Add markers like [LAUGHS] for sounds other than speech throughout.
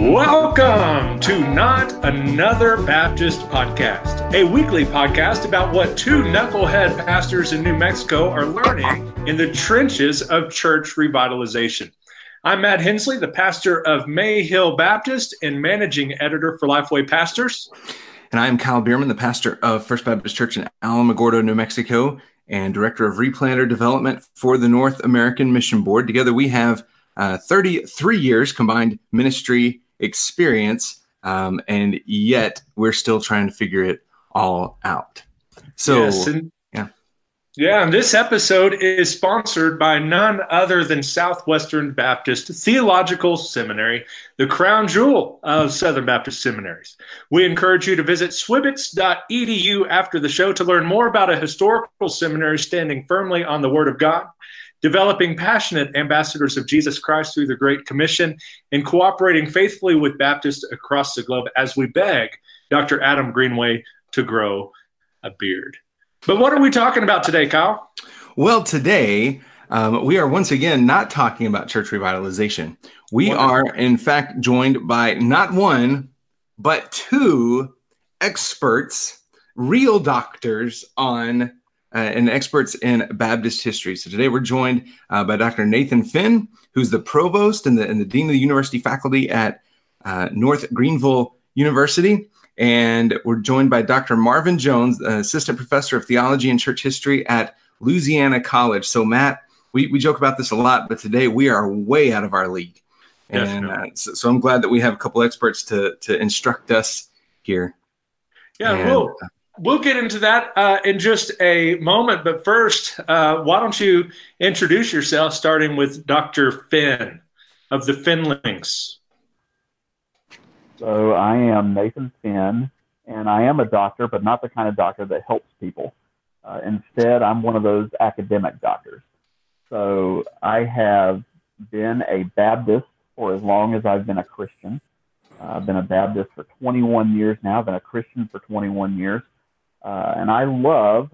Welcome to Not Another Baptist Podcast, a weekly podcast about what two knucklehead pastors in New Mexico are learning in the trenches of church revitalization. I'm Matt Henslee, the pastor of Mayhill Baptist and managing editor for Lifeway Pastors. And I'm Kyle Bueermann, the pastor of First Baptist Church in Alamogordo, New Mexico, and director of replanter development for the North American Mission Board. Together, we have uh, 33 years combined ministry experience, um, and yet we're still trying to figure it all out. So, yes, and, yeah. Yeah, and this episode is sponsored by none other than Southwestern Baptist Theological Seminary, the crown jewel of Southern Baptist seminaries. We encourage you to visit swibits.edu after the show to learn more about a historical seminary standing firmly on the Word of God developing passionate ambassadors of Jesus Christ through the Great Commission, and cooperating faithfully with Baptists across the globe as we beg Dr. Adam Greenway to grow a beard. But what are we talking about today, Kyle? Well, today um, we are once again not talking about church revitalization. We Wonderful. are, in fact, joined by not one, but two experts, real doctors on uh, and experts in Baptist history. So today we're joined uh, by Dr. Nathan Finn, who's the provost and the, and the dean of the university faculty at uh, North Greenville University. And we're joined by Dr. Marvin Jones, assistant professor of theology and church history at Louisiana College. So, Matt, we, we joke about this a lot, but today we are way out of our league. And uh, so, so, I'm glad that we have a couple experts to, to instruct us here. Yeah, and, well, uh, we'll get into that uh, in just a moment. But first, uh, why don't you introduce yourself, starting with Dr. Finn of the Finlings? So I am Nathan Finn, and I am a doctor, but not the kind of doctor that helps people. Uh, instead, I'm one of those academic doctors. So I have been a Baptist for as long as I've been a Christian. Uh, I've been a Baptist for 21 years now. I've been a Christian for 21 years. Uh, and I love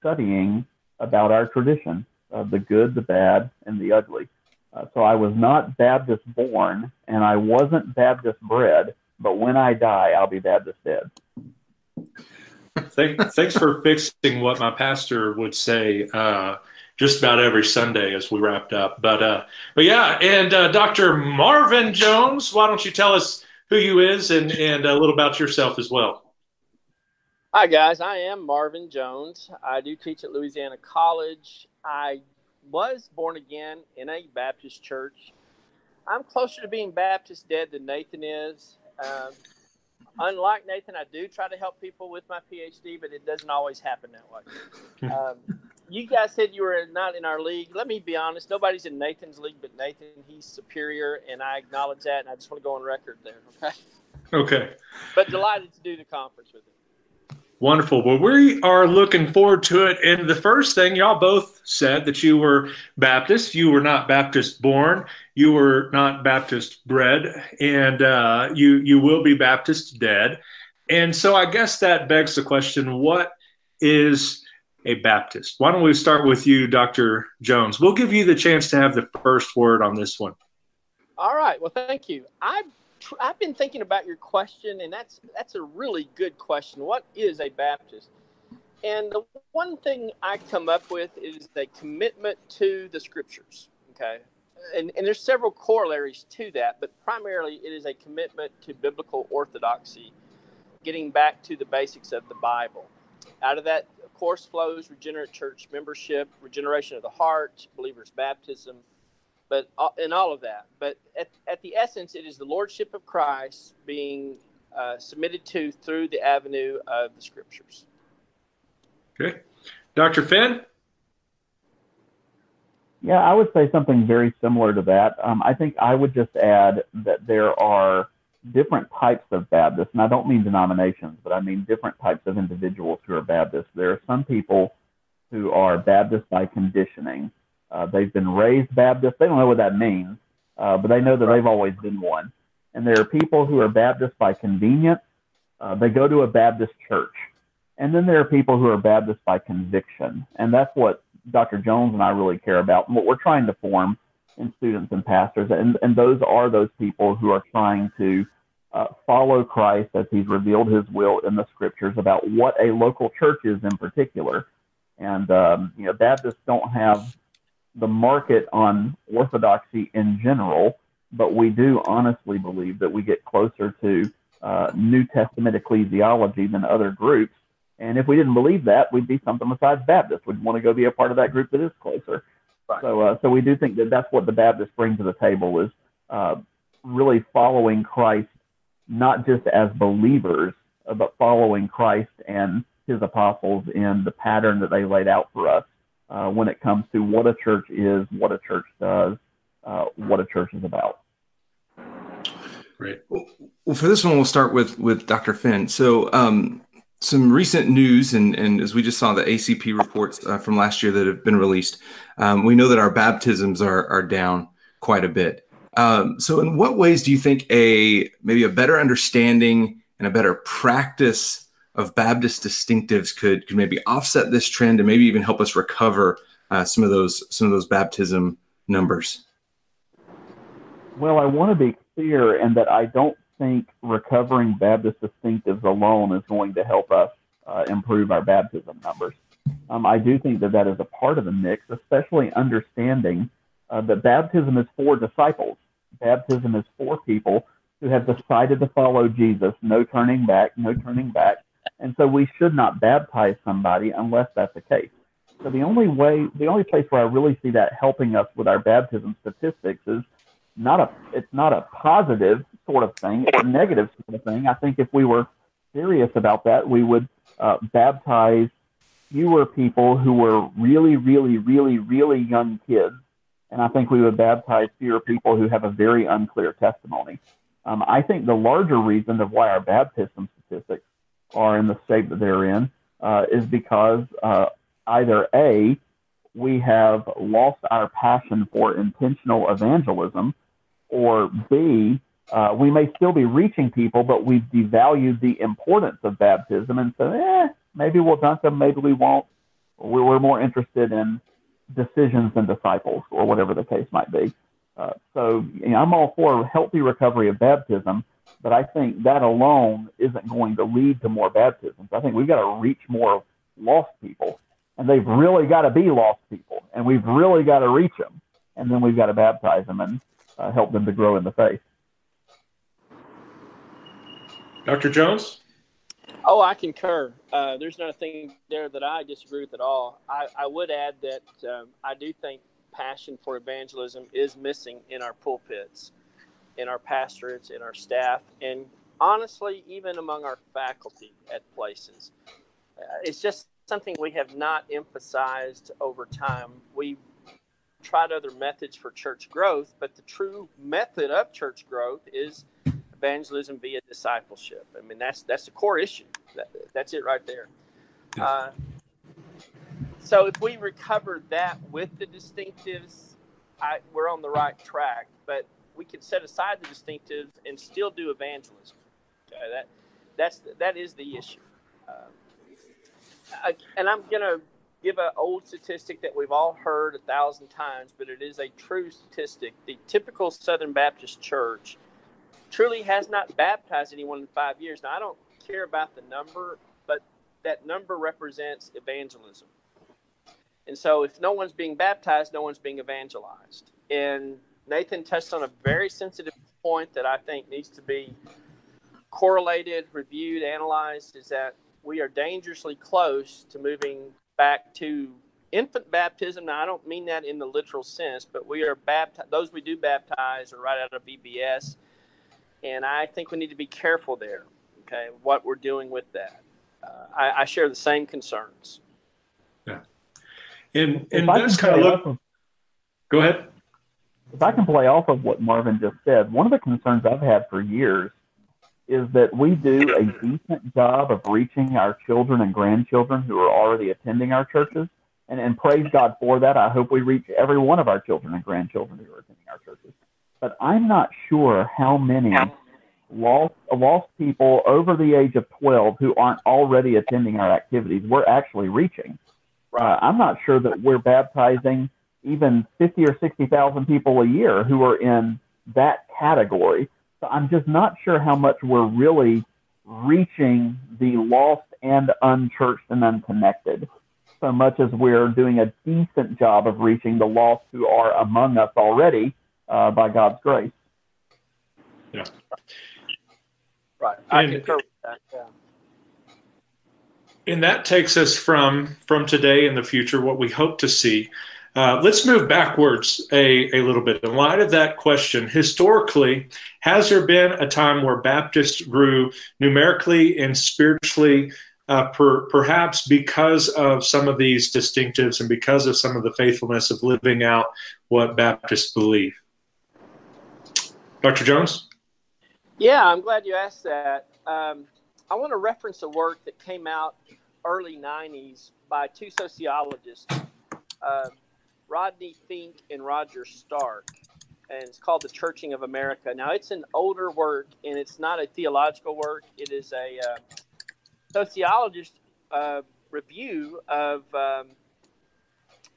studying about our tradition of the good, the bad, and the ugly. Uh, so I was not Baptist born, and I wasn't Baptist bred, but when I die, I'll be Baptist dead. thanks for fixing what my pastor would say uh, just about every Sunday as we wrapped up. But uh, but yeah, and uh, Dr. Marvin Jones, why don't you tell us who you is and and a little about yourself as well? Hi, guys. I am Marvin Jones. I do teach at Louisiana College. I was born again in a Baptist church. I'm closer to being Baptist dead than Nathan is. Um, unlike Nathan, I do try to help people with my PhD, but it doesn't always happen that way. Um, [LAUGHS] you guys said you were not in our league. Let me be honest. Nobody's in Nathan's league but Nathan. He's superior, and I acknowledge that, and I just want to go on record there. Okay. Okay. But delighted to do the conference with him. Wonderful. Well, we are looking forward to it. And the first thing, y'all both said that you were Baptist. You were not Baptist born. You were not Baptist bred, and uh, you you will be Baptist dead. And so, I guess that begs the question: What is a Baptist? Why don't we start with you, Dr. Jones? We'll give you the chance to have the first word on this one. All right. Well, thank you. I I've been thinking about your question, and that's that's a really good question. What is a Baptist? And the one thing I come up with is a commitment to the Scriptures. Okay, and and there's several corollaries to that, but primarily it is a commitment to biblical orthodoxy, getting back to the basics of the Bible. Out of that, of course, flows regenerate church membership, regeneration of the heart, believers' baptism but uh, in all of that. But at, at the essence, it is the lordship of Christ being uh, submitted to through the avenue of the scriptures. Okay, Dr. Finn. Yeah, I would say something very similar to that. Um, I think I would just add that there are different types of Baptists, and I don't mean denominations, but I mean different types of individuals who are Baptists. There are some people who are Baptist by conditioning, uh, they've been raised Baptist. They don't know what that means, uh, but they know that they've always been one. And there are people who are Baptist by convenience. Uh, they go to a Baptist church. And then there are people who are Baptist by conviction. And that's what Dr. Jones and I really care about. And what we're trying to form in students and pastors, and and those are those people who are trying to uh, follow Christ as He's revealed His will in the Scriptures about what a local church is in particular. And um, you know, Baptists don't have the market on orthodoxy in general, but we do honestly believe that we get closer to uh, New Testament ecclesiology than other groups. And if we didn't believe that, we'd be something besides Baptist. We'd want to go be a part of that group that is closer. Right. So, uh, so we do think that that's what the Baptists bring to the table is uh, really following Christ, not just as believers, uh, but following Christ and his apostles in the pattern that they laid out for us uh, when it comes to what a church is, what a church does, uh, what a church is about. Great. Well, for this one, we'll start with with Dr. Finn. So, um, some recent news, and, and as we just saw the ACP reports uh, from last year that have been released, um, we know that our baptisms are are down quite a bit. Um, so, in what ways do you think a maybe a better understanding and a better practice of Baptist distinctives could could maybe offset this trend and maybe even help us recover uh, some of those some of those baptism numbers? Well, I want to be clear in that I don't think recovering Baptist distinctives alone is going to help us uh, improve our baptism numbers. Um, I do think that that is a part of the mix, especially understanding uh, that baptism is for disciples. Baptism is for people who have decided to follow Jesus, no turning back, no turning back. And so we should not baptize somebody unless that's the case. So the only way, the only place where I really see that helping us with our baptism statistics is not a, it's not a positive sort of thing, it's a negative sort of thing. I think if we were serious about that, we would uh, baptize fewer people who were really, really, really, really young kids. And I think we would baptize fewer people who have a very unclear testimony. Um, I think the larger reason of why our baptism statistics are in the state that they're in uh, is because uh, either A, we have lost our passion for intentional evangelism, or B, uh, we may still be reaching people, but we've devalued the importance of baptism and said, eh, maybe we'll dunk them, maybe we won't. We're more interested in decisions than disciples, or whatever the case might be. Uh, so you know, I'm all for healthy recovery of baptism, but I think that alone isn't going to lead to more baptisms. I think we've got to reach more lost people, and they've really got to be lost people, and we've really got to reach them, and then we've got to baptize them and uh, help them to grow in the faith. Dr. Jones? Oh, I concur. Uh, there's nothing there that I disagree with at all. I, I would add that um, I do think passion for evangelism is missing in our pulpits, in our pastorates, in our staff, and honestly, even among our faculty at places. Uh, it's just something we have not emphasized over time. We've tried other methods for church growth, but the true method of church growth is evangelism via discipleship. I mean, that's that's the core issue. That, that's it right there. Uh, so if we recover that with the distinctives, I, we're on the right track. But we can set aside the distinctives and still do evangelism. Okay, that that's that is the issue. Uh, I, and I'm gonna give an old statistic that we've all heard a thousand times, but it is a true statistic. The typical Southern Baptist church truly has not baptized anyone in five years. Now, I don't care about the number, but that number represents evangelism. And so, if no one's being baptized, no one's being evangelized. And Nathan touched on a very sensitive point that I think needs to be correlated, reviewed, analyzed is that we are dangerously close to moving back to infant baptism. Now, I don't mean that in the literal sense, but we are baptized, those we do baptize are right out of VBS. And I think we need to be careful there, okay, what we're doing with that. Uh, I, I share the same concerns. Yeah. And and that's kind of look. Go ahead. If I can play off of what Marvin just said, one of the concerns I've had for years is that we do a decent job of reaching our children and grandchildren who are already attending our churches. And, and praise God for that. I hope we reach every one of our children and grandchildren who are attending our churches. But I'm not sure how many lost lost people over the age of 12 who aren't already attending our activities we're actually reaching. Uh, I'm not sure that we're baptizing even 50 or 60,000 people a year who are in that category. So I'm just not sure how much we're really reaching the lost and unchurched and unconnected so much as we're doing a decent job of reaching the lost who are among us already uh, by God's grace. Yeah. Right. I and, concur with that. Yeah. And that takes us from from today and the future, what we hope to see. Uh, let's move backwards a, a little bit. In light of that question, historically, has there been a time where Baptists grew numerically and spiritually, uh, per, perhaps because of some of these distinctives and because of some of the faithfulness of living out what Baptists believe? Dr. Jones? Yeah, I'm glad you asked that. Um, I want to reference a work that came out early 90s by two sociologists. Uh, Rodney Finke and Roger Stark, and it's called The Churching of America. Now, it's an older work, and it's not a theological work. It is a uh, sociologist uh, review of um,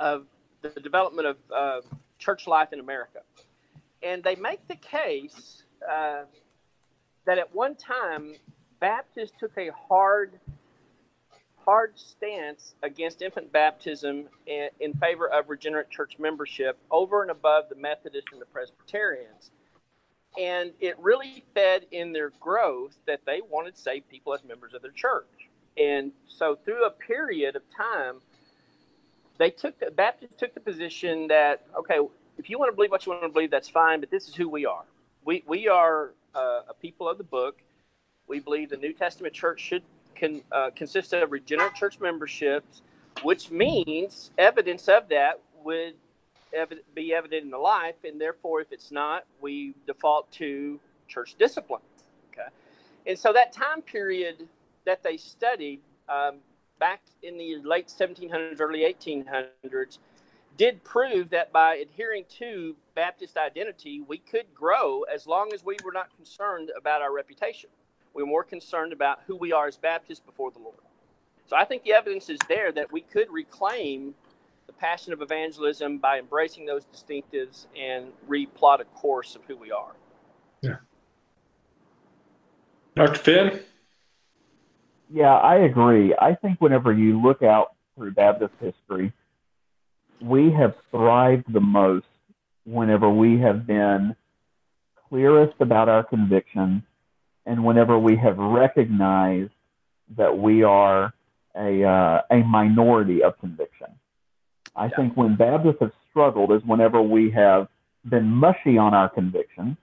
of the development of uh, church life in America, and they make the case uh, that at one time Baptists took a hard hard stance against infant baptism in, in favor of regenerate church membership over and above the Methodists and the Presbyterians. And it really fed in their growth that they wanted saved people as members of their church. And so through a period of time, they took the Baptists took the position that okay, if you want to believe what you want to believe, that's fine, but this is who we are. We we are uh, a people of the book. We believe the New Testament church should can uh, consist of regenerate church memberships, which means evidence of that would ev- be evident in the life, and therefore, if it's not, we default to church discipline. Okay, and so that time period that they studied um, back in the late 1700s, early 1800s, did prove that by adhering to Baptist identity, we could grow as long as we were not concerned about our reputation. We're more concerned about who we are as Baptists before the Lord. So I think the evidence is there that we could reclaim the passion of evangelism by embracing those distinctives and replot a course of who we are. Yeah. Dr. Finn? Yeah, I agree. I think whenever you look out through Baptist history, we have thrived the most whenever we have been clearest about our convictions and whenever we have recognized that we are a, uh, a minority of conviction. I yeah. think when Baptists have struggled is whenever we have been mushy on our convictions.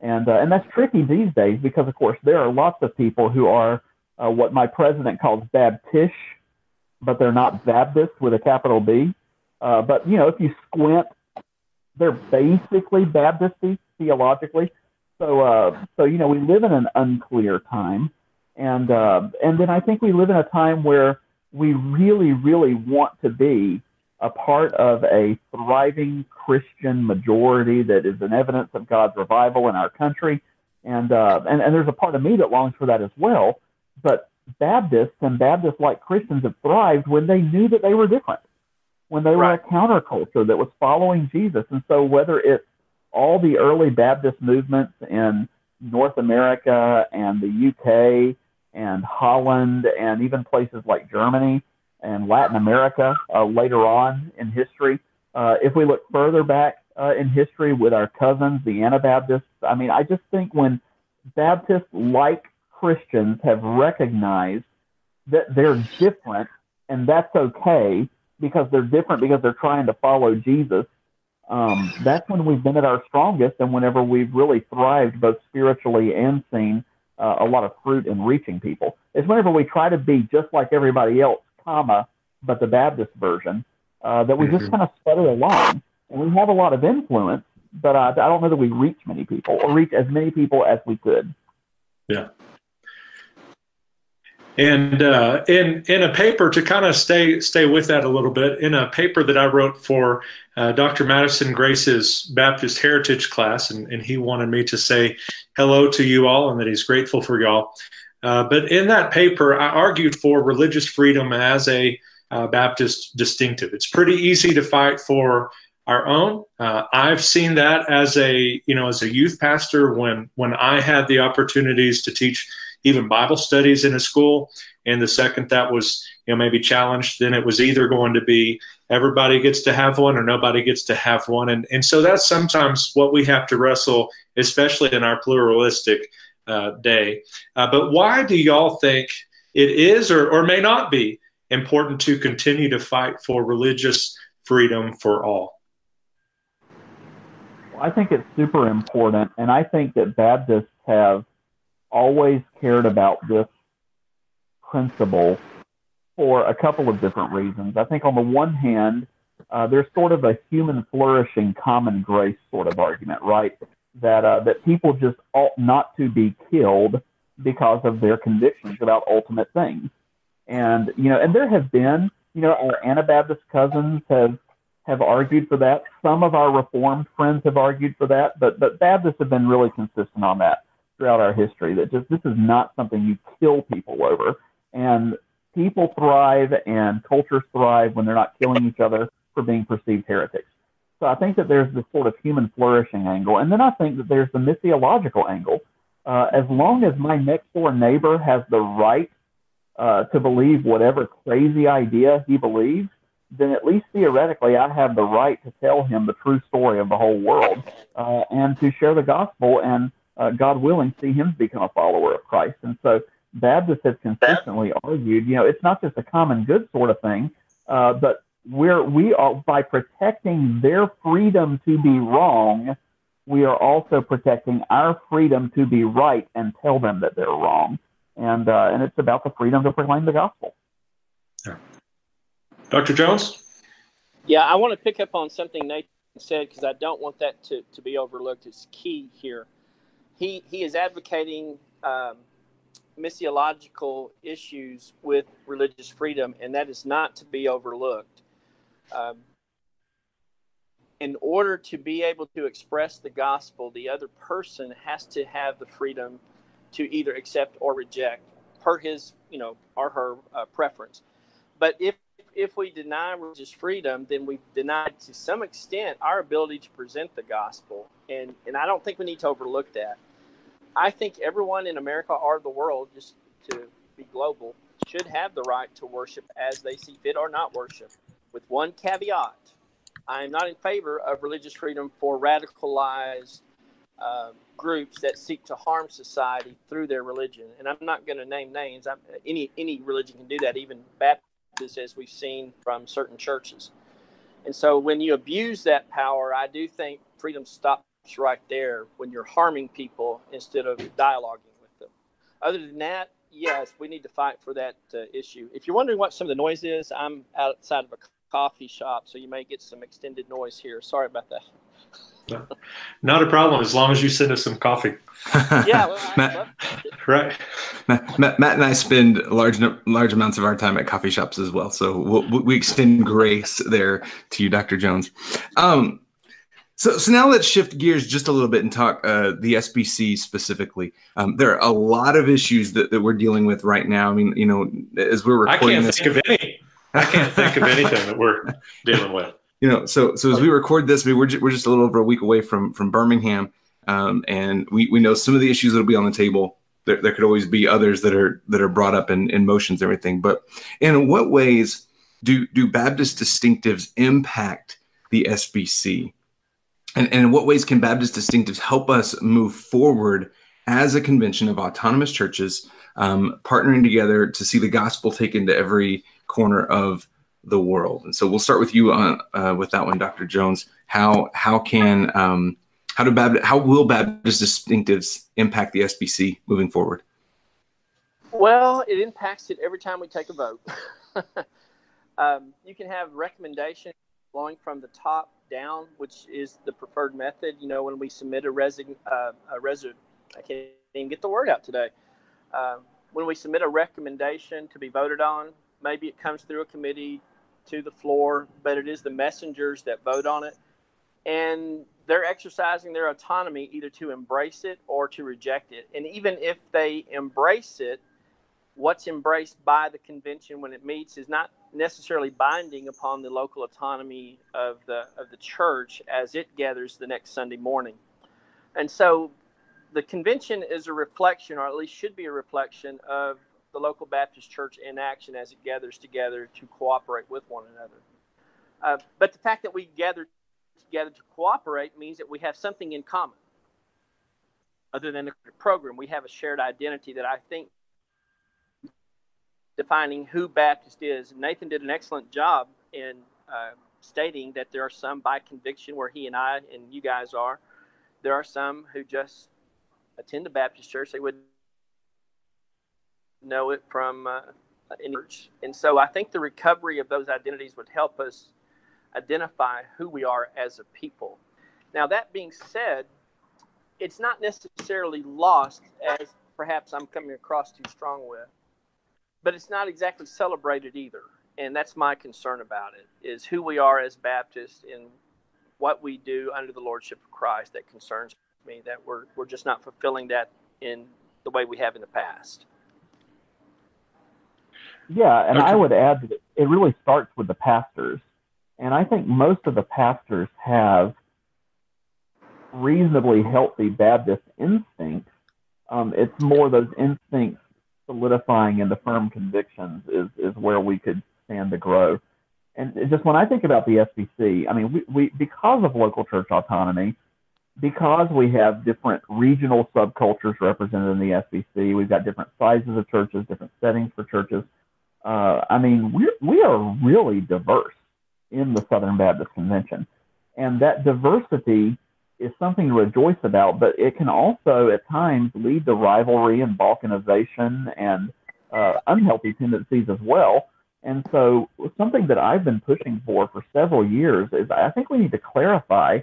And, uh, and that's tricky these days because, of course, there are lots of people who are uh, what my president calls Baptish, but they're not Baptist with a capital B. Uh, but, you know, if you squint, they're basically Baptisty theologically. So, uh, so you know, we live in an unclear time, and uh, and then I think we live in a time where we really, really want to be a part of a thriving Christian majority that is an evidence of God's revival in our country, and uh, and and there's a part of me that longs for that as well. But Baptists and Baptist-like Christians have thrived when they knew that they were different, when they right. were a counterculture that was following Jesus, and so whether it's all the early Baptist movements in North America and the UK and Holland and even places like Germany and Latin America uh, later on in history. Uh, if we look further back uh, in history with our cousins, the Anabaptists, I mean, I just think when Baptists, like Christians, have recognized that they're different and that's okay because they're different because they're trying to follow Jesus um, that's when we've been at our strongest and whenever we've really thrived both spiritually and seen uh, a lot of fruit in reaching people. It's whenever we try to be just like everybody else, comma, but the Baptist version, uh, that we mm-hmm. just kind of sputter along. And we have a lot of influence, but uh, I don't know that we reach many people or reach as many people as we could. Yeah. And uh, in in a paper to kind of stay stay with that a little bit, in a paper that I wrote for uh, Dr. Madison Grace's Baptist Heritage class, and, and, he wanted me to say hello to you all and that he's grateful for y'all. Uh, but in that paper, I argued for religious freedom as a uh, Baptist distinctive. It's pretty easy to fight for our own. Uh, I've seen that as a you know as a youth pastor when when I had the opportunities to teach even Bible studies in a school. And the second that was you know maybe challenged, then it was either going to be everybody gets to have one or nobody gets to have one. And and so that's sometimes what we have to wrestle, especially in our pluralistic uh, day. Uh, but why do y'all think it is or, or may not be important to continue to fight for religious freedom for all? I think it's super important, and I think that Baptists have always cared about this principle for a couple of different reasons. I think on the one hand, uh, there's sort of a human flourishing, common grace sort of argument, right? That uh, that people just ought not to be killed because of their convictions about ultimate things, and you know, and there have been, you know, our Anabaptist cousins have have argued for that. Some of our Reformed friends have argued for that, but but Baptists have been really consistent on that throughout our history. That just this is not something you kill people over, and people thrive and cultures thrive when they're not killing each other for being perceived heretics. So I think that there's this sort of human flourishing angle, and then I think that there's the missiological angle. Uh, as long as my next door neighbor has the right uh, to believe whatever crazy idea he believes, then at least theoretically, I have the right to tell him the true story of the whole world uh, and to share the gospel and, uh, God willing, see him become a follower of Christ. And so Baptists have consistently argued, you know, it's not just a common good sort of thing, uh, but we're, we are, by protecting their freedom to be wrong, we are also protecting our freedom to be right and tell them that they're wrong. And, uh, and it's about the freedom to proclaim the gospel. Yeah. Dr. Jones? Yeah, I want to pick up on something Nathan said because I don't want that to, to be overlooked. It's key here. He, he is advocating um, missiological issues with religious freedom, and that is not to be overlooked. Um, in order to be able to express the gospel, the other person has to have the freedom to either accept or reject per his, you know, or her uh, preference. But if if we deny religious freedom, then we deny to some extent our ability to present the gospel. And, and I don't think we need to overlook that. I think everyone in America or the world, just to be global, should have the right to worship as they see fit or not worship, with one caveat. I am not in favor of religious freedom for radicalized uh, groups that seek to harm society through their religion. And I'm not going to name names. I'm, any any religion can do that, even Baptists, as we've seen from certain churches. And so when you abuse that power, I do think freedom stops right there when you're harming people instead of dialoguing with them. Other than that, yes, we need to fight for that uh, issue. If you're wondering what some of the noise is, I'm outside of a coffee shop, so you may get some extended noise here. Sorry about that. Not a problem as long as you send us some coffee. [LAUGHS] yeah, well, Matt, right. Matt, Matt, Matt, and I spend large large amounts of our time at coffee shops as well, so we'll, we extend grace there to you, Dr. Jones. Um, so, so now let's shift gears just a little bit and talk uh, the SBC specifically. Um, there are a lot of issues that, that we're dealing with right now. I mean, you know, as we're recording, I can't this, think of any. I can't think of anything that we're dealing with [LAUGHS] you know, so so as we record this, we, we're just, we're just a little over a week away from from Birmingham, um, and we we know some of the issues that'll be on the table. There, there could always be others that are that are brought up in, in motions, and everything. But in what ways do do Baptist distinctives impact the SBC, and and in what ways can Baptist distinctives help us move forward as a convention of autonomous churches, um, partnering together to see the gospel taken to every corner of the world. And so we'll start with you on uh, with that one, Dr. Jones. How how can um, how do Baptist, how will Baptist distinctives impact the SBC moving forward? Well, it impacts it every time we take a vote. [LAUGHS] um, you can have recommendations flowing from the top down, which is the preferred method. You know, when we submit a resign, uh, a resign, I can't even get the word out today. Uh, when we submit a recommendation to be voted on, maybe it comes through a committee to the floor, but it is the messengers that vote on it. And they're exercising their autonomy either to embrace it or to reject it. And even if they embrace it, what's embraced by the convention when it meets is not necessarily binding upon the local autonomy of the of the church as it gathers the next Sunday morning. And so the convention is a reflection, or at least should be a reflection, of the local Baptist church in action as it gathers together to cooperate with one another. Uh, but the fact that we gather together to cooperate means that we have something in common other than the program. We have a shared identity that I think defining who Baptist is. Nathan did an excellent job in uh, stating that there are some by conviction where he and I and you guys are. There are some who just attend the Baptist church. They would know it from uh, church. And so I think the recovery of those identities would help us identify who we are as a people. Now, that being said, it's not necessarily lost as perhaps I'm coming across too strong with, but it's not exactly celebrated either. And that's my concern about it is who we are as Baptists and what we do under the Lordship of Christ that concerns me that we're, we're just not fulfilling that in the way we have in the past. Yeah, and I would add that it really starts with the pastors. And I think most of the pastors have reasonably healthy Baptist instincts. Um, it's more those instincts solidifying into firm convictions is, is where we could stand to grow. And just when I think about the SBC, I mean, we, we because of local church autonomy, because we have different regional subcultures represented in the SBC, we've got different sizes of churches, different settings for churches. Uh, I mean, we we are really diverse in the Southern Baptist Convention, and that diversity is something to rejoice about. But it can also, at times, lead to rivalry and balkanization and uh, unhealthy tendencies as well. And so, something that I've been pushing for for several years is I think we need to clarify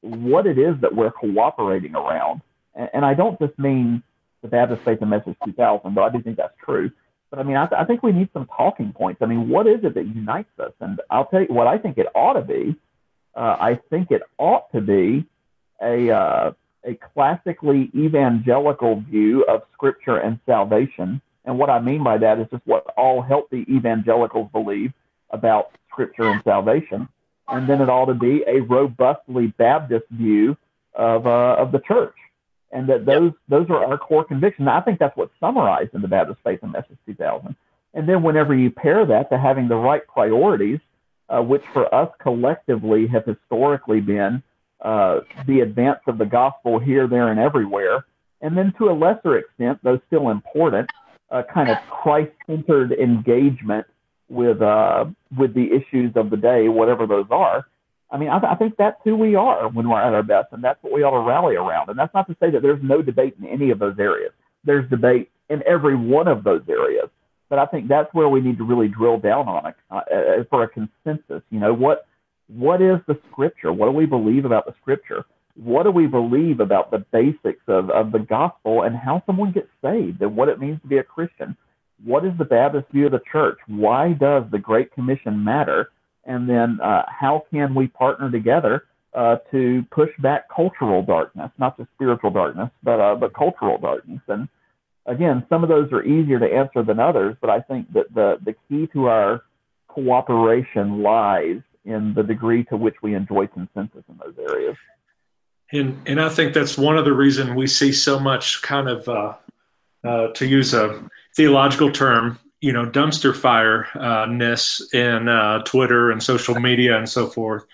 what it is that we're cooperating around. And, and I don't just mean the Baptist Faith and Message 2000, but I do think that's true. But I mean, I, th- I think we need some talking points. I mean, what is it that unites us? And I'll tell you what I think it ought to be. Uh, I think it ought to be a uh, a classically evangelical view of Scripture and salvation. And what I mean by that is just what all healthy evangelicals believe about Scripture and salvation and then it ought to be a robustly Baptist view of uh, of the church, and that those those are our core convictions. I think that's what's summarized in the Baptist Faith and Message 2000. And then whenever you pair that to having the right priorities, uh, which for us collectively have historically been uh, the advance of the gospel here, there, and everywhere, and then to a lesser extent, though still important, uh, kind of Christ-centered engagement with uh, with the issues of the day, whatever those are. I mean, I, th- I think that's who we are when we're at our best, and that's what we ought to rally around. And that's not to say that there's no debate in any of those areas. There's debate in every one of those areas. But I think that's where we need to really drill down on it uh, for a consensus. You know, what what is the scripture? What do we believe about the scripture? What do we believe about the basics of, of the gospel and how someone gets saved and what it means to be a Christian? what is the Baptist view of the church? Why does the Great Commission matter? And then uh, how can we partner together uh, to push back cultural darkness, not just spiritual darkness, but uh, but cultural darkness? And again, some of those are easier to answer than others, but I think that the the key to our cooperation lies in the degree to which we enjoy consensus in those areas. And and I think that's one of the reason we see so much kind of uh, uh, to use a theological term, you know, dumpster fire uh, ness in uh, Twitter and social media and so forth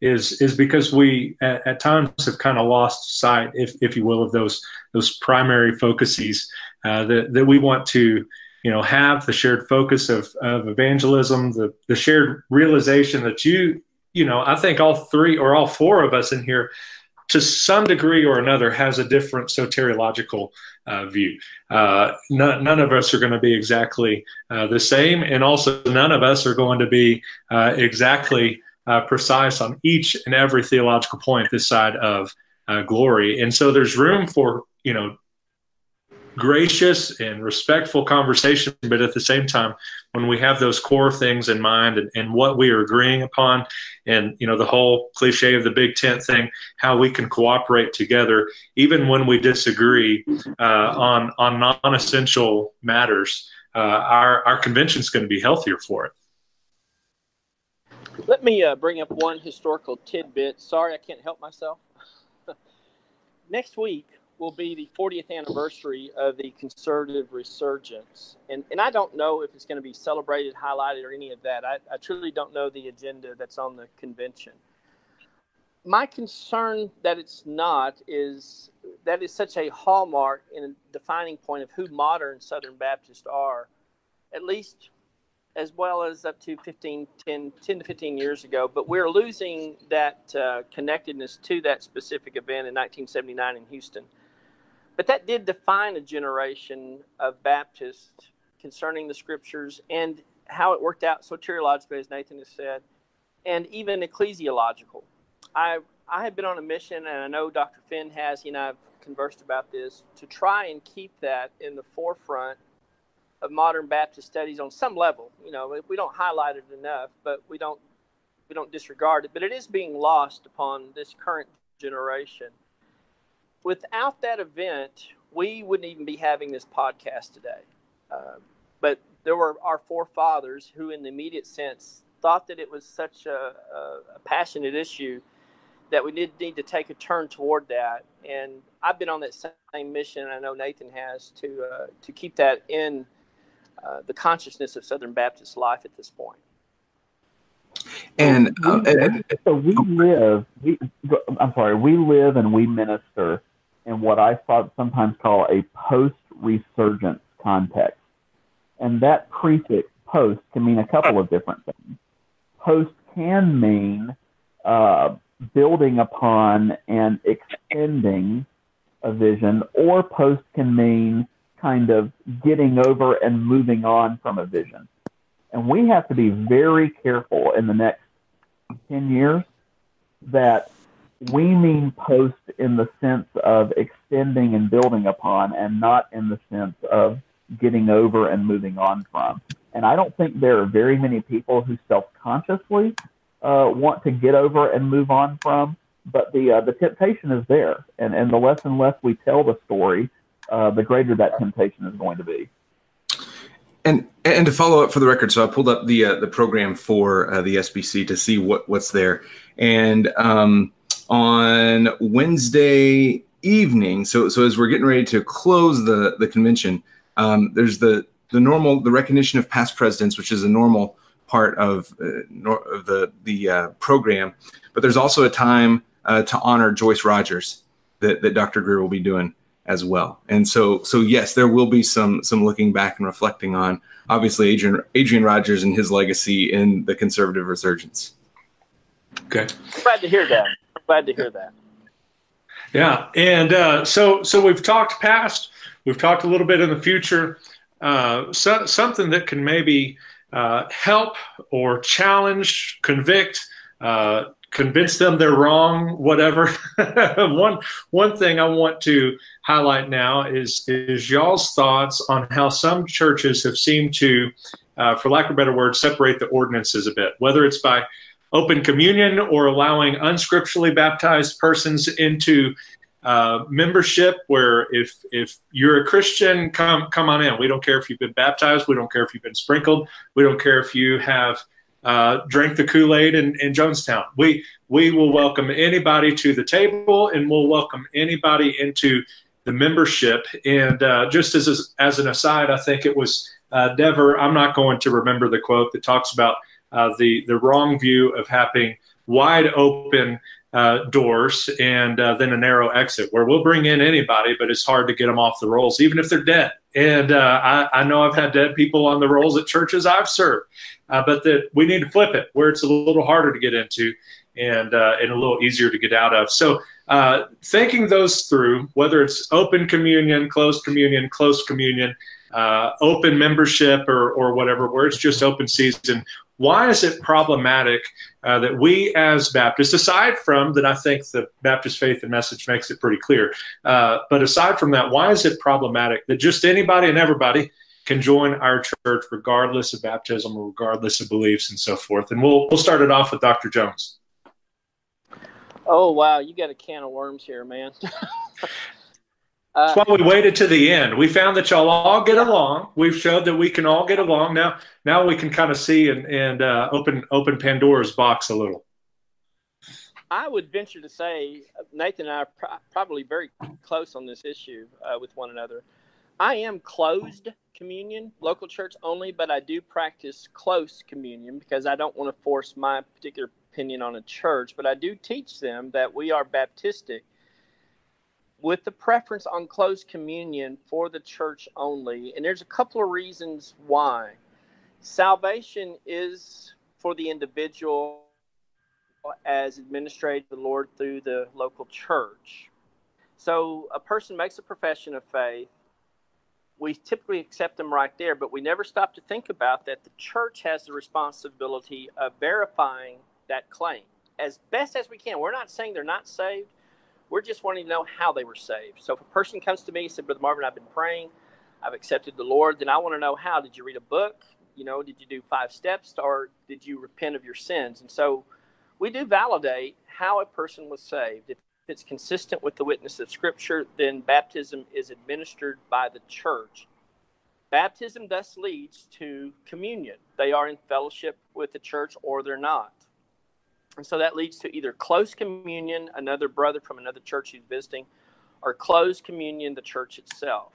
is is because we at, at times have kind of lost sight, if if you will, of those those primary focuses uh, that that we want to you know have the shared focus of, of evangelism, the the shared realization that you you know I think all three or all four of us in here to some degree or another has a different soteriological uh, view. Uh, none, none, of us are going to be exactly uh, the same, and also none of us are going to be uh, exactly uh, precise on each and every theological point this side of uh, glory. And so there's room for you know gracious and respectful conversation, but at the same time, when we have those core things in mind and, and what we are agreeing upon, and you know the whole cliche of the big tent thing, how we can cooperate together, even when we disagree uh, on on non-essential matters, uh, our our convention is going to be healthier for it. Let me uh, bring up one historical tidbit. Sorry, I can't help myself. [LAUGHS] Next week will be the 40th anniversary of the conservative resurgence. And, and I don't know if it's going to be celebrated, highlighted, or any of that. I, I truly don't know the agenda that's on the convention. My concern that it's not is that is such a hallmark and a defining point of who modern Southern Baptists are, at least as well as up to 15, 10, 10 to 15 years ago. But we're losing that uh, connectedness to that specific event in 1979 in Houston. But that did define a generation of Baptists concerning the scriptures and how it worked out soteriologically, as Nathan has said, and even ecclesiological. I I have been on a mission, and I know Dr. Finn has. He and I have conversed about this to try and keep that in the forefront of modern Baptist studies on some level. You know, we don't highlight it enough, but we don't we don't disregard it. But it is being lost upon this current generation. Without that event, we wouldn't even be having this podcast today. Uh, but there were our forefathers who, in the immediate sense, thought that it was such a, a, a passionate issue that we did need to take a turn toward that. And I've been on that same mission. I know Nathan has to uh, to keep that in uh, the consciousness of Southern Baptist life at this point. And, uh, and so we live. We, I'm sorry. We live and we minister in what I sometimes call a post-resurgence context, and that prefix "post" can mean a couple of different things. Post can mean uh, building upon and extending a vision, or post can mean kind of getting over and moving on from a vision. And we have to be very careful in the next 10 years that we mean post in the sense of extending and building upon and not in the sense of getting over and moving on from. And I don't think there are very many people who self consciously uh, want to get over and move on from, but the, uh, the temptation is there. And, and the less and less we tell the story, uh, the greater that temptation is going to be. And and to follow up for the record, so I pulled up the uh, the program for uh, the SBC to see what what's there, and um, on Wednesday evening, so so as we're getting ready to close the the convention, um, there's the the normal the recognition of past presidents, which is a normal part of, uh, nor, of the the uh, program, but there's also a time uh, to honor Joyce Rogers that that Dr. Greear will be doing as well. And so, so yes, there will be some some looking back and reflecting on obviously Adrian Adrian Rogers and his legacy in the conservative resurgence. Okay, glad to hear that. Glad to hear that. Yeah, and uh, so so we've talked past, we've talked a little bit in the future. Uh, so, something that can maybe uh, help or challenge, convict, uh, convince them they're wrong, whatever. [LAUGHS] one one thing I want to highlight now is is y'all's thoughts on how some churches have seemed to, uh, for lack of a better word, separate the ordinances a bit, whether it's by open communion or allowing unscripturally baptized persons into uh, membership where if if you're a Christian, come come on in. We don't care if you've been baptized. We don't care if you've been sprinkled. We don't care if you have uh, drank the Kool Aid in, in Jonestown. We we will welcome anybody to the table, and we'll welcome anybody into the membership. And uh, just as as an aside, I think it was uh, Dever. I'm not going to remember the quote that talks about uh, the the wrong view of having wide open uh, doors and uh, then a narrow exit where we'll bring in anybody, but it's hard to get them off the rolls, even if they're dead. And uh, I, I, know I've had dead people on the rolls at churches I've served, uh, but that we need to flip it where it's a little harder to get into and uh, and a little easier to get out of. So uh, thinking those through, whether it's open communion, closed communion, closed communion, open membership, or or whatever, where it's just open season, why is it problematic uh, that we as Baptists, aside from that, I think the Baptist faith and message makes it pretty clear, uh, but aside from that, why is it problematic that just anybody and everybody can join our church regardless of baptism, or regardless of beliefs, and so forth? And we'll we'll start it off with Dr. Jones. Oh wow, you got a can of worms here, man. [LAUGHS] That's why we waited to the end. We found that y'all all get along. We've showed that we can all get along. Now, now we can kind of see and, and uh, open open Pandora's box a little. I would venture to say Nathan and I are pro- probably very close on this issue uh, with one another. I am closed communion, local church only, but I do practice close communion because I don't want to force my particular opinion on a church. But I do teach them that we are Baptistic with the preference on closed communion for the church only. And there's a couple of reasons why. Salvation is for the individual as administrated the Lord through the local church. So a person makes a profession of faith. We typically accept them right there, but we never stop to think about that the church has the responsibility of verifying that claim as best as we can. We're not saying they're not saved. We're just wanting to know how they were saved. So if a person comes to me and said, Brother Marvin, I've been praying, I've accepted the Lord, then I want to know how. Did you read a book? You know, did you do five steps or did you repent of your sins? And so we do validate how a person was saved. If it's consistent with the witness of Scripture, then baptism is administered by the church. Baptism thus leads to communion. They are in fellowship with the church or they're not. And so that leads to either close communion, another brother from another church who's visiting, or close communion, the church itself.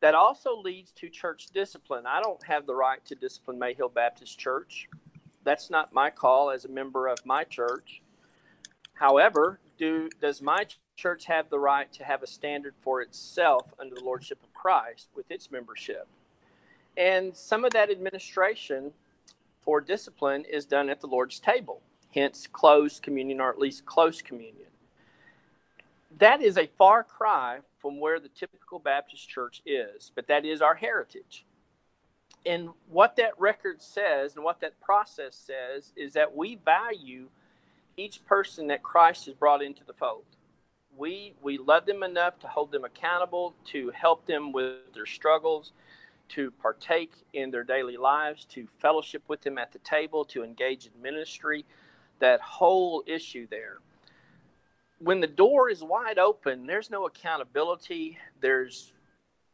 That also leads to church discipline. I don't have the right to discipline Mayhill Baptist Church that's not my call as a member of my church. However, do does my church have the right to have a standard for itself under the lordship of Christ with its membership? And some of that administration for discipline is done at the Lord's table, hence closed communion or at least close communion. That is a far cry from where the typical Baptist church is, but that is our heritage and what that record says and what that process says is that we value each person that Christ has brought into the fold. We we love them enough to hold them accountable, to help them with their struggles, to partake in their daily lives, to fellowship with them at the table, to engage in ministry. That whole issue there. When the door is wide open, there's no accountability. There's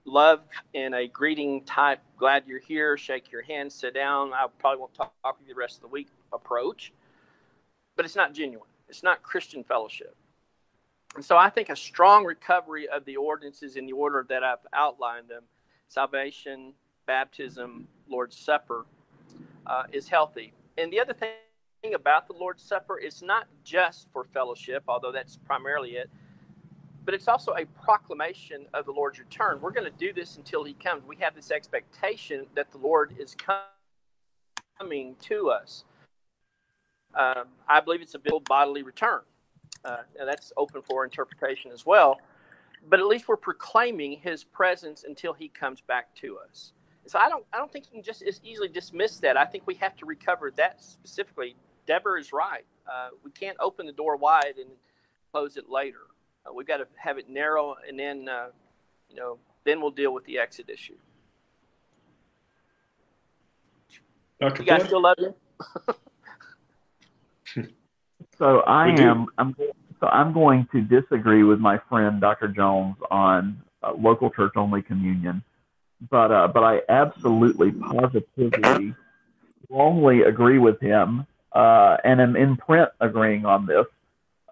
love in a greeting type, glad you're here, shake your hand, sit down. I probably won't talk, talk with you the rest of the week approach, but it's not genuine. It's not Christian fellowship. And so I think a strong recovery of the ordinances in the order that I've outlined them salvation, baptism, Lord's Supper uh, is healthy. And the other thing about the Lord's Supper is not just for fellowship, although that's primarily it but it's also a proclamation of the Lord's return. We're going to do this until He comes. We have this expectation that the Lord is coming to us. Um, I believe it's a bodily return. Uh, that's open for interpretation as well. But at least we're proclaiming His presence until He comes back to us. So I don't, I don't think you can just as easily dismiss that. I think we have to recover that specifically. Dever is right. Uh, we can't open the door wide and close it later. Uh, we've got to have it narrow, and then uh, you know, then we'll deal with the exit issue. Dr. You guys still love you? [LAUGHS] so I am. I'm. So I'm going to disagree with my friend Dr. Jones on uh, local church only communion, but uh, but I absolutely positively strongly agree with him uh, and am in print agreeing on this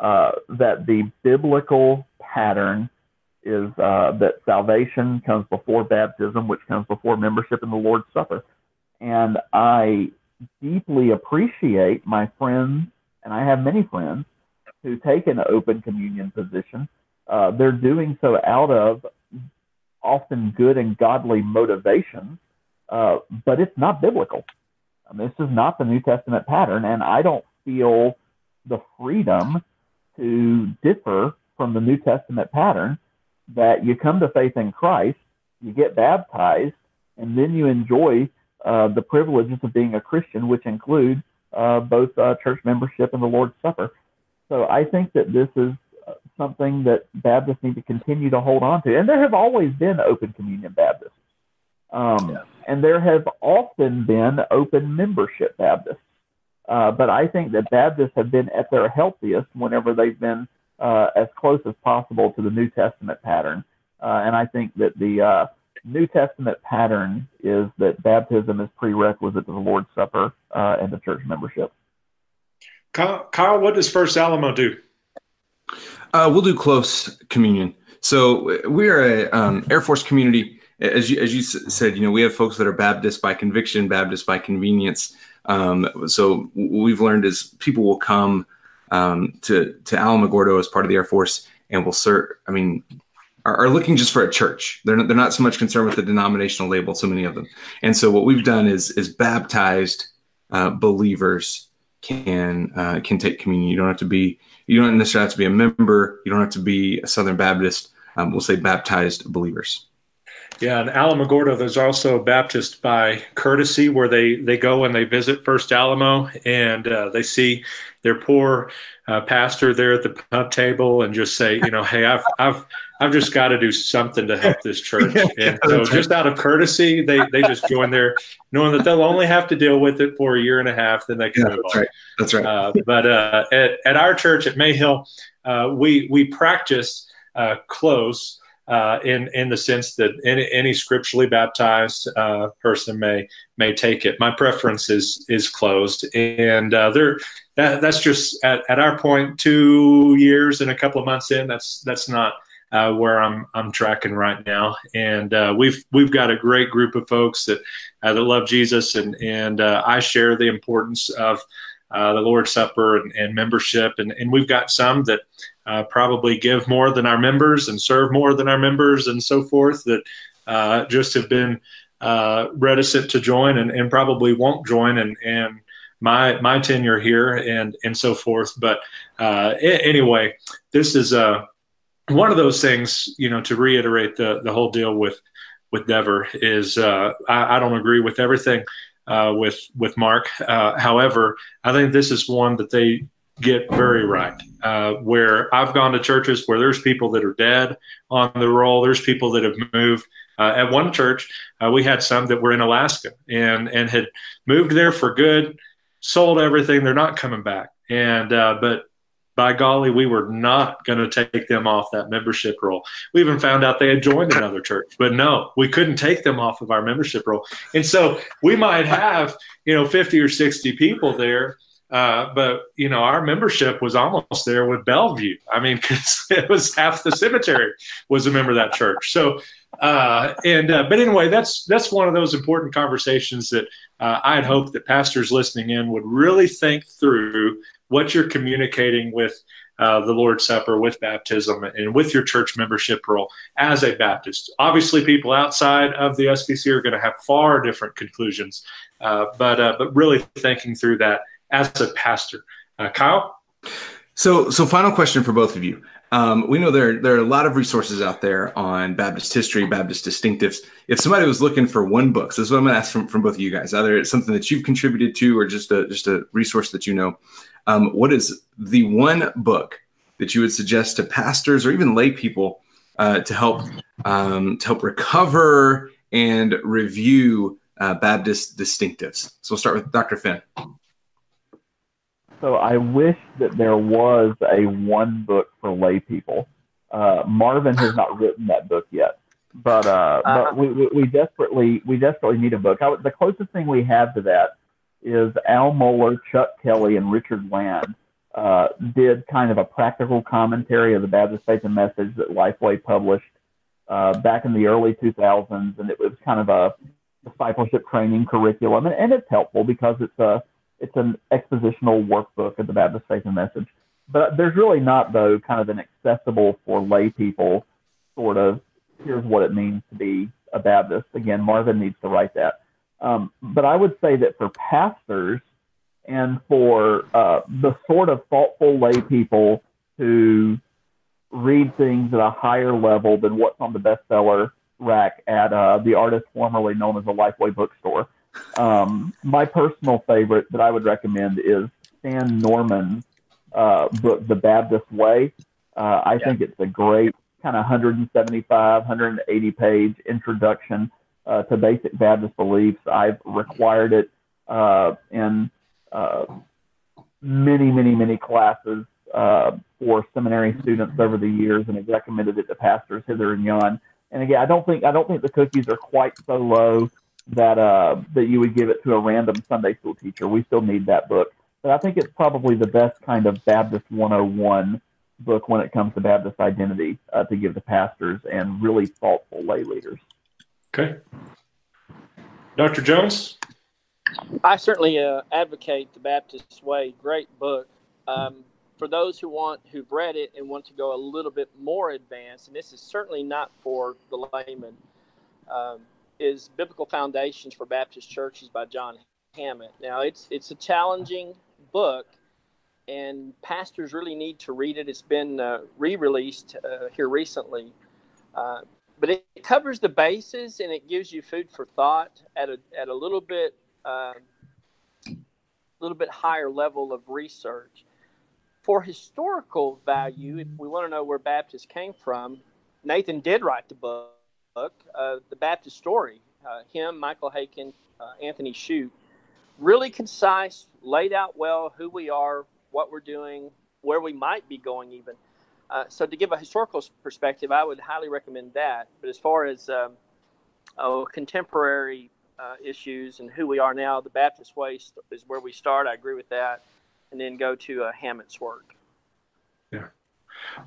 uh, that the biblical pattern is uh, that salvation comes before baptism, which comes before membership in the Lord's Supper. And I deeply appreciate my friends, and I have many friends who take an open communion position. Uh, they're doing so out of often good and godly motivations, uh, but it's not biblical. This is not the New Testament pattern, and I don't feel the freedom to differ from the New Testament pattern that you come to faith in Christ, you get baptized, and then you enjoy uh, the privileges of being a Christian, which include uh, both uh, church membership and the Lord's Supper. So I think that this is uh, something that Baptists need to continue to hold on to. And there have always been open communion Baptists. Um, yeah. And there have often been open membership Baptists. Uh, but I think that Baptists have been at their healthiest whenever they've been uh, as close as possible to the New Testament pattern. Uh, and I think that the uh, New Testament pattern is that baptism is prerequisite to the Lord's Supper uh, and to church membership. Kyle, what does First Alamo do? Uh, we'll do close communion. So we are a um, Air Force community. As you, as you said, you know, we have folks that are Baptist by conviction, Baptist by convenience. Um, so we've learned is people will come um, to to Alamogordo as part of the Air Force and will serve. I mean, are, are, looking just for a church. They're not, they're not so much concerned with the denominational label. So many of them, and so what we've done is is baptized uh, believers can uh, can take communion. You don't have to be you don't necessarily have to be a member. You don't have to be a Southern Baptist. Um, we'll say baptized believers. Yeah, in Alamogordo, there's also Baptist by courtesy, where they they go and they visit First Alamo and uh, they see their poor uh, pastor there at the pub table and just say, you know, hey, I've I've I've just got to do something to help this church. [LAUGHS] And so, just out of courtesy, they they just join there, knowing that they'll only have to deal with it for a year and a half, then they can yeah, move that's on. Right. That's right. Uh, but uh, at at our church at Mayhill, uh, we we practice uh, close uh, in in the sense that any, any scripturally baptized uh, person may may take it. My preference is is closed, and uh, there that, that's just at, at our point two years and a couple of months in. That's that's not uh, where I'm I'm tracking right now, and uh, we've we've got a great group of folks that uh, that love Jesus, and and I share the importance of. the Lord's Supper and, and membership, and, and we've got some that uh, probably give more than our members and serve more than our members and so forth that uh, just have been uh, reticent to join and, and, probably won't join and, and my my tenure here and and so forth. But uh, anyway this is uh, one of those things you know to reiterate the the whole deal with with Dever is uh, I, I, don't agree with everything with with Mark. However I think this is one that they get very right. Uh, where I've gone to churches where there's people that are dead on the roll, there's people that have moved. Uh, at one church, uh, we had some that were in Alaska and and had moved there for good, sold everything. They're not coming back. And uh, but by golly, we were not going to take them off that membership roll. We even found out they had joined another church, but no, we couldn't take them off of our membership roll. And so we might have, you know, 50 or 60 people there uh, but you know, our membership was almost there with Bellevue. I mean, [LAUGHS] because it was half the cemetery was a member of that church. So, uh, and uh, but anyway, that's that's one of those important conversations that uh, I'd hope that pastors listening in would really think through what you're communicating with uh, the Lord's Supper, with baptism, and with your church membership role as a Baptist. Obviously, people outside of the SBC are going to have far different conclusions, uh, but but really thinking through that as a pastor. Uh, Kyle? So, so final question for both of you. Um, we know there there are a lot of resources out there on Baptist history, Baptist distinctives. If somebody was looking for one book, so this is what I'm going to ask from, from both of you guys. Either it's something that you've contributed to, or just a just a resource that you know. Um, what is the one book that you would suggest to pastors or even lay people uh, to help um, to help recover and review uh, Baptist distinctives? So we'll start with Dr. Finn. So I wish that there was a one book for lay people. Uh, Marvin has not [LAUGHS] written that book yet, but uh, uh but we, we, we, desperately we desperately need a book. I, the closest thing we have to that is Al Mohler, Chuck Kelly, and Richard Land uh, did kind of a practical commentary of the Baptist Faith and Message that Lifeway published uh, back in the early 2000s, and it was kind of a discipleship training curriculum, and, and it's helpful because it's a it's an expositional workbook of the Baptist Faith and Message. But there's really not, though, kind of an accessible for lay people sort of here's what it means to be a Baptist. Again, Marvin needs to write that. Um, but I would say that for pastors and for uh, the sort of thoughtful lay people who read things at a higher level than what's on the bestseller rack at uh, the artist formerly known as a Lifeway bookstore, um, my personal favorite that I would recommend is Stan Norman's uh, book, The Baptist Way. Uh, I yeah. think it's a great kind of 175, 180 page introduction uh, to basic Baptist beliefs. I've required it uh, in uh, many, many, many classes uh, for seminary students over the years and have recommended it to pastors hither and yon. And again, I don't think I don't think the cookies are quite so low that uh, that you would give it to a random Sunday school teacher. We still need that book, but I think it's probably the best kind of Baptist 101 book when it comes to Baptist identity uh, to give to pastors and really thoughtful lay leaders. Okay, Dr. Jones. I certainly uh, advocate the Baptist Way. Great book. Um, for those who want who've read it and want to go a little bit more advanced, and this is certainly not for the layman, um, is Biblical Foundations for Baptist Churches by John Hammett. Now it's it's a challenging book, and pastors really need to read it. It's been uh, re-released uh, here recently, uh, but it covers the bases and it gives you food for thought at a at a little bit a um, little bit higher level of research. For historical value, if we want to know where Baptists came from, Nathan did write the book, uh, The Baptist Story. Uh, him, Michael Haykin, uh, Anthony Chute. Really concise, laid out well who we are, what we're doing, where we might be going, even. Uh, so, to give a historical perspective, I would highly recommend that. But as far as um, oh, contemporary uh, issues and who we are now, the Baptist way is where we start. I agree with that, and then go to Hammett's work.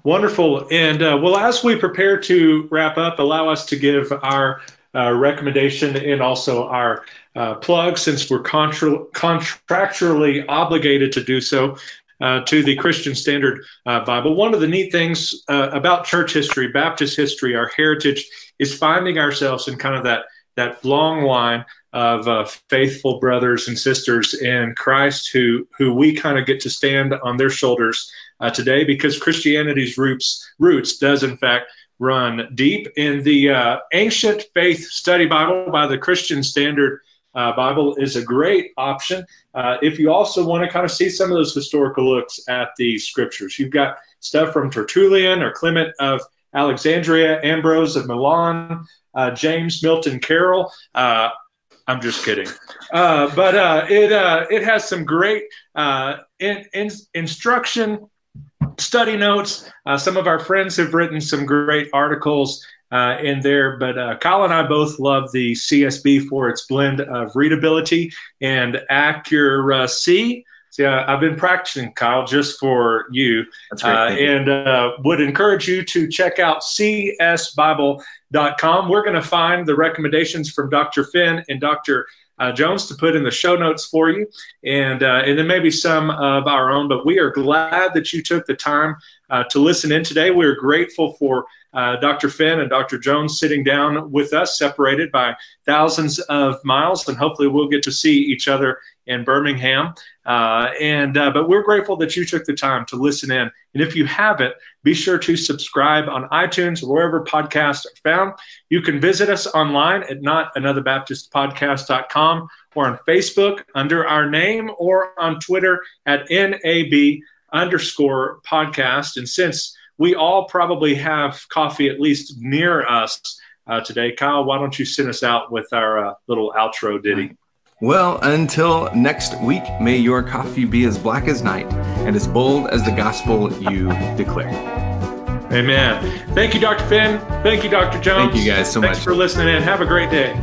Wonderful. And uh, well, as we prepare to wrap up, allow us to give our uh, recommendation and also our uh, plug, since we're contra- contractually obligated to do so. Uh, to the Christian Standard uh, Bible. One of the neat things uh, about church history, Baptist history, our heritage, is finding ourselves in kind of that that long line of uh, faithful brothers and sisters in Christ who who we kind of get to stand on their shoulders uh, today because Christianity's roots roots does in fact run deep in the uh, ancient faith study Bible by the Christian Standard uh, Bible is a great option uh, if you also want to kind of see some of those historical looks at the scriptures. You've got stuff from Tertullian or Clement of Alexandria, Ambrose of Milan, uh, James Milton Carroll. Uh, I'm just kidding, uh, but uh, it uh, it has some great in, in instruction, study notes. some of our friends have written some great articles in there, but Kyle and I both love the CSB for its blend of readability and accuracy. See, I, have been practicing, Kyle, just for you, uh, and uh, would encourage you to check out csbible.com. We're going to find the recommendations from Dr. Finn and Dr. Uh, Jones to put in the show notes for you, and uh, and then maybe some of our own. But we are glad that you took the time uh, to listen in today. We're grateful for uh, Dr. Finn and Dr. Jones sitting down with us, separated by thousands of miles, and hopefully we'll get to see each other in Birmingham. Uh, and uh, but we're grateful that you took the time to listen in. And if you haven't, be sure to subscribe on iTunes or wherever podcasts are found. You can visit us online at notanotherbaptistpodcast.com or on Facebook under our name or on Twitter at NAB underscore podcast. And since we all probably have coffee at least near us uh, today, Kyle, why don't you send us out with our uh, little outro ditty? Well, until next week, may your coffee be as black as night and as bold as the gospel you declare. Amen. Thank you, Dr. Finn. Thank you, Dr. Jones. Thank you guys so Thanks much. for listening in. Have a great day.